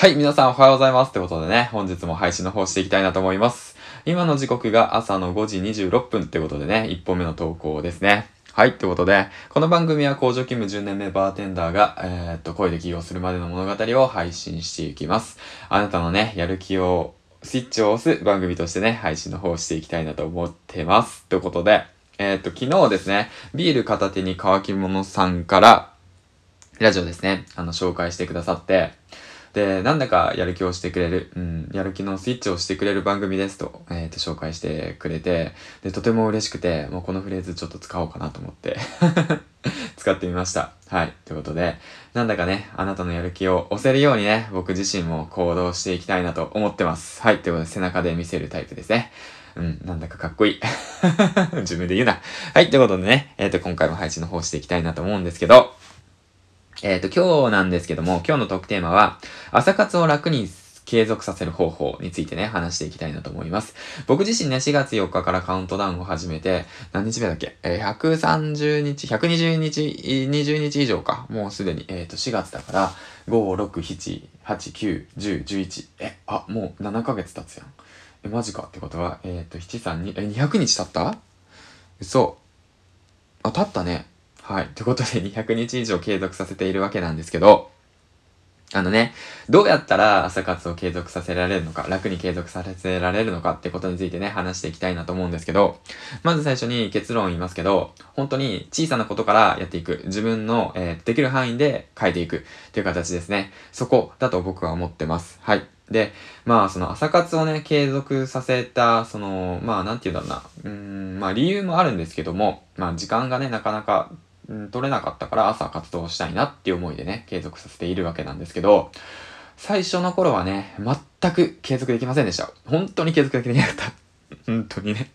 はい、皆さんおはようございます。ってことでね、本日も配信の方していきたいなと思います。今の時刻が朝の5時26分ってことでね、1本目の投稿ですね。はい、ってことで、この番組は工場勤務10年目バーテンダーが、えー、っと、声で起業するまでの物語を配信していきます。あなたのね、やる気を、スイッチを押す番組としてね、配信の方していきたいなと思ってます。ということで、えー、っと、昨日ですね、ビール片手に乾き物さんから、ラジオですね、あの、紹介してくださって、で、なんだかやる気をしてくれる、うん、やる気のスイッチをしてくれる番組ですと、えっ、ー、と、紹介してくれて、で、とても嬉しくて、もうこのフレーズちょっと使おうかなと思って 使ってみました。はい。ということで、なんだかね、あなたのやる気を押せるようにね、僕自身も行動していきたいなと思ってます。はい。ということで、背中で見せるタイプですね。うん、なんだかかっこいい。自分で言うな。はい。ということでね、えっ、ー、と、今回も配信の方していきたいなと思うんですけど、えっ、ー、と、今日なんですけども、今日のトークテーマは、朝活を楽に継続させる方法についてね、話していきたいなと思います。僕自身ね、4月4日からカウントダウンを始めて、何日目だっけ？えー、130日、120日、20日以上か。もうすでに、えっ、ー、と、4月だから、5、6、7、8、9、10、11。え、あ、もう7ヶ月経つやん。え、マジかってことは、えっ、ー、と、7、3、2、え、200日経った？嘘。あ、経ったね。はい。ということで200日以上継続させているわけなんですけど、あのね、どうやったら朝活を継続させられるのか、楽に継続させられるのかってことについてね、話していきたいなと思うんですけど、まず最初に結論を言いますけど、本当に小さなことからやっていく。自分の、えー、できる範囲で変えていくっていう形ですね。そこだと僕は思ってます。はい。で、まあ、その朝活をね、継続させた、その、まあ、なんて言うんだろうな。うん、まあ、理由もあるんですけども、まあ、時間がね、なかなかうん、取れなかったから朝活動したいなっていう思いでね、継続させているわけなんですけど、最初の頃はね、全く継続できませんでした。本当に継続できなかった。本当にね。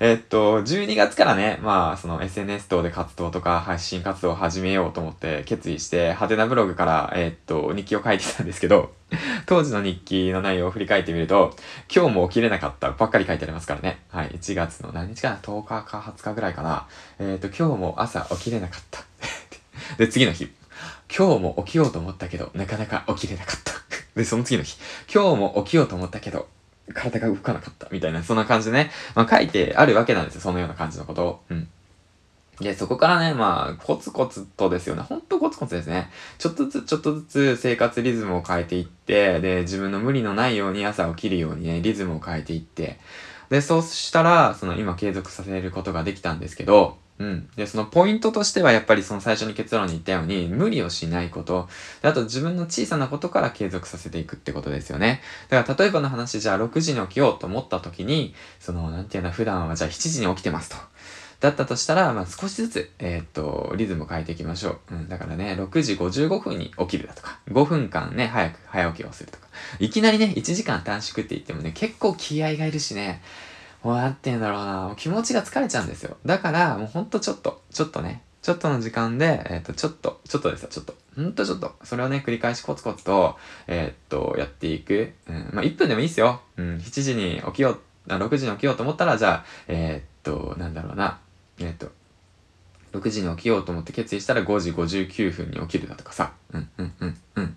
えっと、12月からね、まあ、その SNS 等で活動とか配信活動を始めようと思って決意して、派手なブログから、えっと、日記を書いてたんですけど、当時の日記の内容を振り返ってみると、今日も起きれなかったばっかり書いてありますからね。はい。1月の何日かな ?10 日か20日ぐらいかな。えっと、今日も朝起きれなかった。で、次の日。今日も起きようと思ったけど、なかなか起きれなかった。で、その次の日。今日も起きようと思ったけど、体が動かなかったみたいな、そんな感じでね、まあ書いてあるわけなんですよ、そのような感じのことを。うん。で、そこからね、まあ、コツコツとですよね。ほんとコツコツですね。ちょっとずつ、ちょっとずつ生活リズムを変えていって、で、自分の無理のないように朝起きるようにね、リズムを変えていって、で、そうしたら、その今継続させることができたんですけど、うん。で、そのポイントとしてはやっぱりその最初に結論に言ったように無理をしないこと。であと自分の小さなことから継続させていくってことですよね。だから例えばの話じゃあ6時に起きようと思った時に、その、なんていうの、普段はじゃあ7時に起きてますと。だったとしたら、まあ、少しずつ、えー、っと、リズムを変えていきましょう。うん、だからね、6時55分に起きるだとか、5分間ね、早く、早起きをするとか。いきなりね、1時間短縮って言ってもね、結構気合がいるしね、もうなんて言うんだろうな、気持ちが疲れちゃうんですよ。だから、もうほんとちょっと、ちょっとね、ちょっとの時間で、えっ、ー、と、ちょっと、ちょっとですよ、ちょっと。ほんとちょっと。それをね、繰り返しコツコツと、えっ、ー、と、やっていく。うん、まあ、1分でもいいですよ。うん、7時に起きよう、6時に起きようと思ったら、じゃあ、えっ、と、なんだろうな、えっ、と、6時に起きようと思って決意したら5時59分に起きるだとかさ。うん、うん、うん、うん。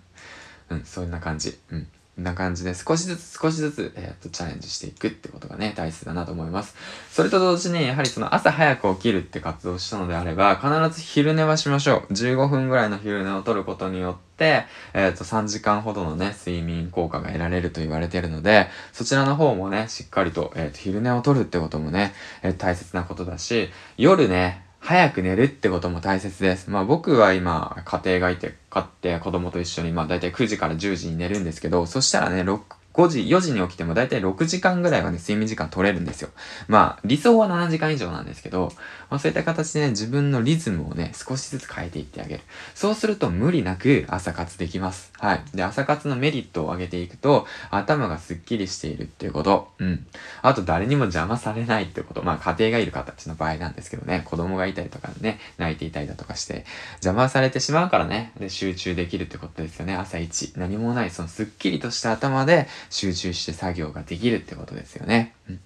うん、そんな感じ。うん。な感じで少しずつ少しずつ、えー、とチャレンジしていくってことがね、大切だなと思います。それと同時に、やはりその朝早く起きるって活動したのであれば、必ず昼寝はしましょう。15分ぐらいの昼寝を取ることによって、えっ、と3時間ほどのね、睡眠効果が得られると言われているので、そちらの方もね、しっかりと、えっ、と昼寝を取るってこともね、えー、大切なことだし、夜ね、早く寝るってことも大切です。まあ僕は今、家庭がいて、買って子供と一緒に、まあ大体9時から10時に寝るんですけど、そしたらね、6 5時、4時に起きてもだいたい6時間ぐらいはね、睡眠時間取れるんですよ。まあ、理想は7時間以上なんですけど、まあそういった形でね、自分のリズムをね、少しずつ変えていってあげる。そうすると無理なく朝活できます。はい。で、朝活のメリットを上げていくと、頭がスッキリしているっていうこと。うん。あと誰にも邪魔されないってこと。まあ家庭がいる形の場合なんですけどね、子供がいたりとかね、泣いていたりだとかして、邪魔されてしまうからね、で、集中できるってことですよね。朝一。何もない、そのスッキリとした頭で、集中して作業ができるってことですよね。うん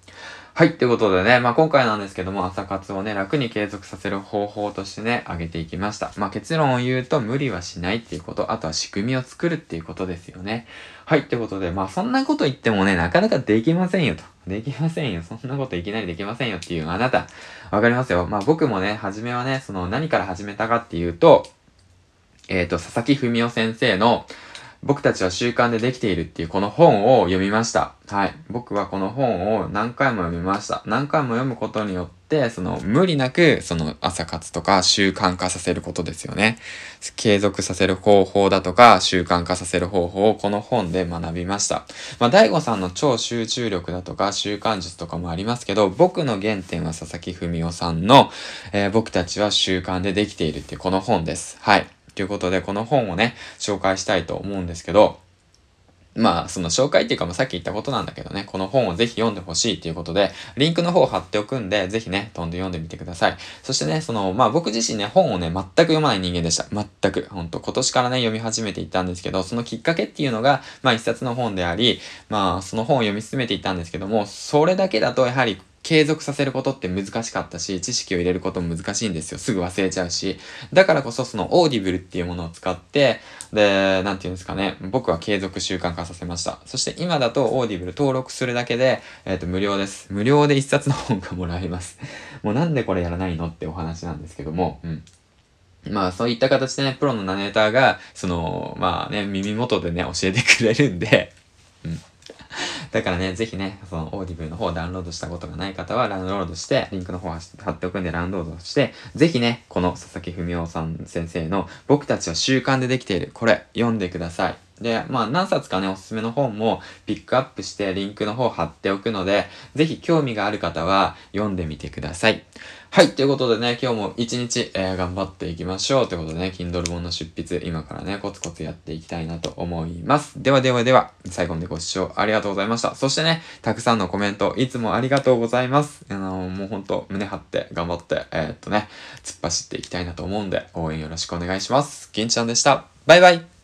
はい。ということでね、まあ今回なんですけども、朝活をね、楽に継続させる方法としてね、挙げていきました。まあ結論を言うと、無理はしないっていうこと、あとは仕組みを作るっていうことですよね。はい。ということで、まあそんなこと言ってもね、なかなかできませんよと。できませんよ。そんなこといきなりできませんよっていうあなた、わかりますよ。まあ僕もね、初めはね、その何から始めたかっていうと、えっ、ー、と、佐々木文夫先生の、僕たちは習慣でできているっていうこの本を読みました。はい。僕はこの本を何回も読みました。何回も読むことによって、その無理なくその朝活とか習慣化させることですよね。継続させる方法だとか習慣化させる方法をこの本で学びました。まあ、大悟さんの超集中力だとか習慣術とかもありますけど、僕の原点は佐々木文夫さんの、えー、僕たちは習慣でできているっていうこの本です。はい。ということで、この本をね、紹介したいと思うんですけど、まあ、その紹介っていうかもさっき言ったことなんだけどね、この本をぜひ読んでほしいっていうことで、リンクの方を貼っておくんで、ぜひね、飛んで読んでみてください。そしてね、その、まあ僕自身ね、本をね、全く読まない人間でした。全く。ほんと、今年からね、読み始めていったんですけど、そのきっかけっていうのが、まあ一冊の本であり、まあその本を読み進めていったんですけども、それだけだとやはり継続させることって難しかったし、知識を入れることも難しいんですよ。すぐ忘れちゃうし。だからこそその Audible っていうものを使って、で、なんていうんですかね。僕は継続習慣化させました。そして今だと Audible 登録するだけで、えっ、ー、と、無料です。無料で一冊の本がもらえます。もうなんでこれやらないのってお話なんですけども、うん。まあそういった形でね、プロのナレーターが、その、まあね、耳元でね、教えてくれるんで、うん。だからね、ぜひね、その Audible の方をダウンロードしたことがない方はダウンロードして、リンクの方貼っておくんでダウンロードして、ぜひね、この佐々木典士さん先生の僕たちは習慣でできている、これ読んでください。で、まあ何冊かね、おすすめの本もピックアップしてリンクの方貼っておくので、ぜひ興味がある方は読んでみてください。はい、ということでね、今日も一日、えー、頑張っていきましょう。ということでね、Kindle 本の執筆、今からね、コツコツやっていきたいなと思います。ではではでは、最後までご視聴ありがとうございました。そしてね、たくさんのコメント、いつもありがとうございます。あのー、もうほんと、胸張って頑張って、えー、っとね、突っ走っていきたいなと思うんで、応援よろしくお願いします。銀ちゃんでした。バイバイ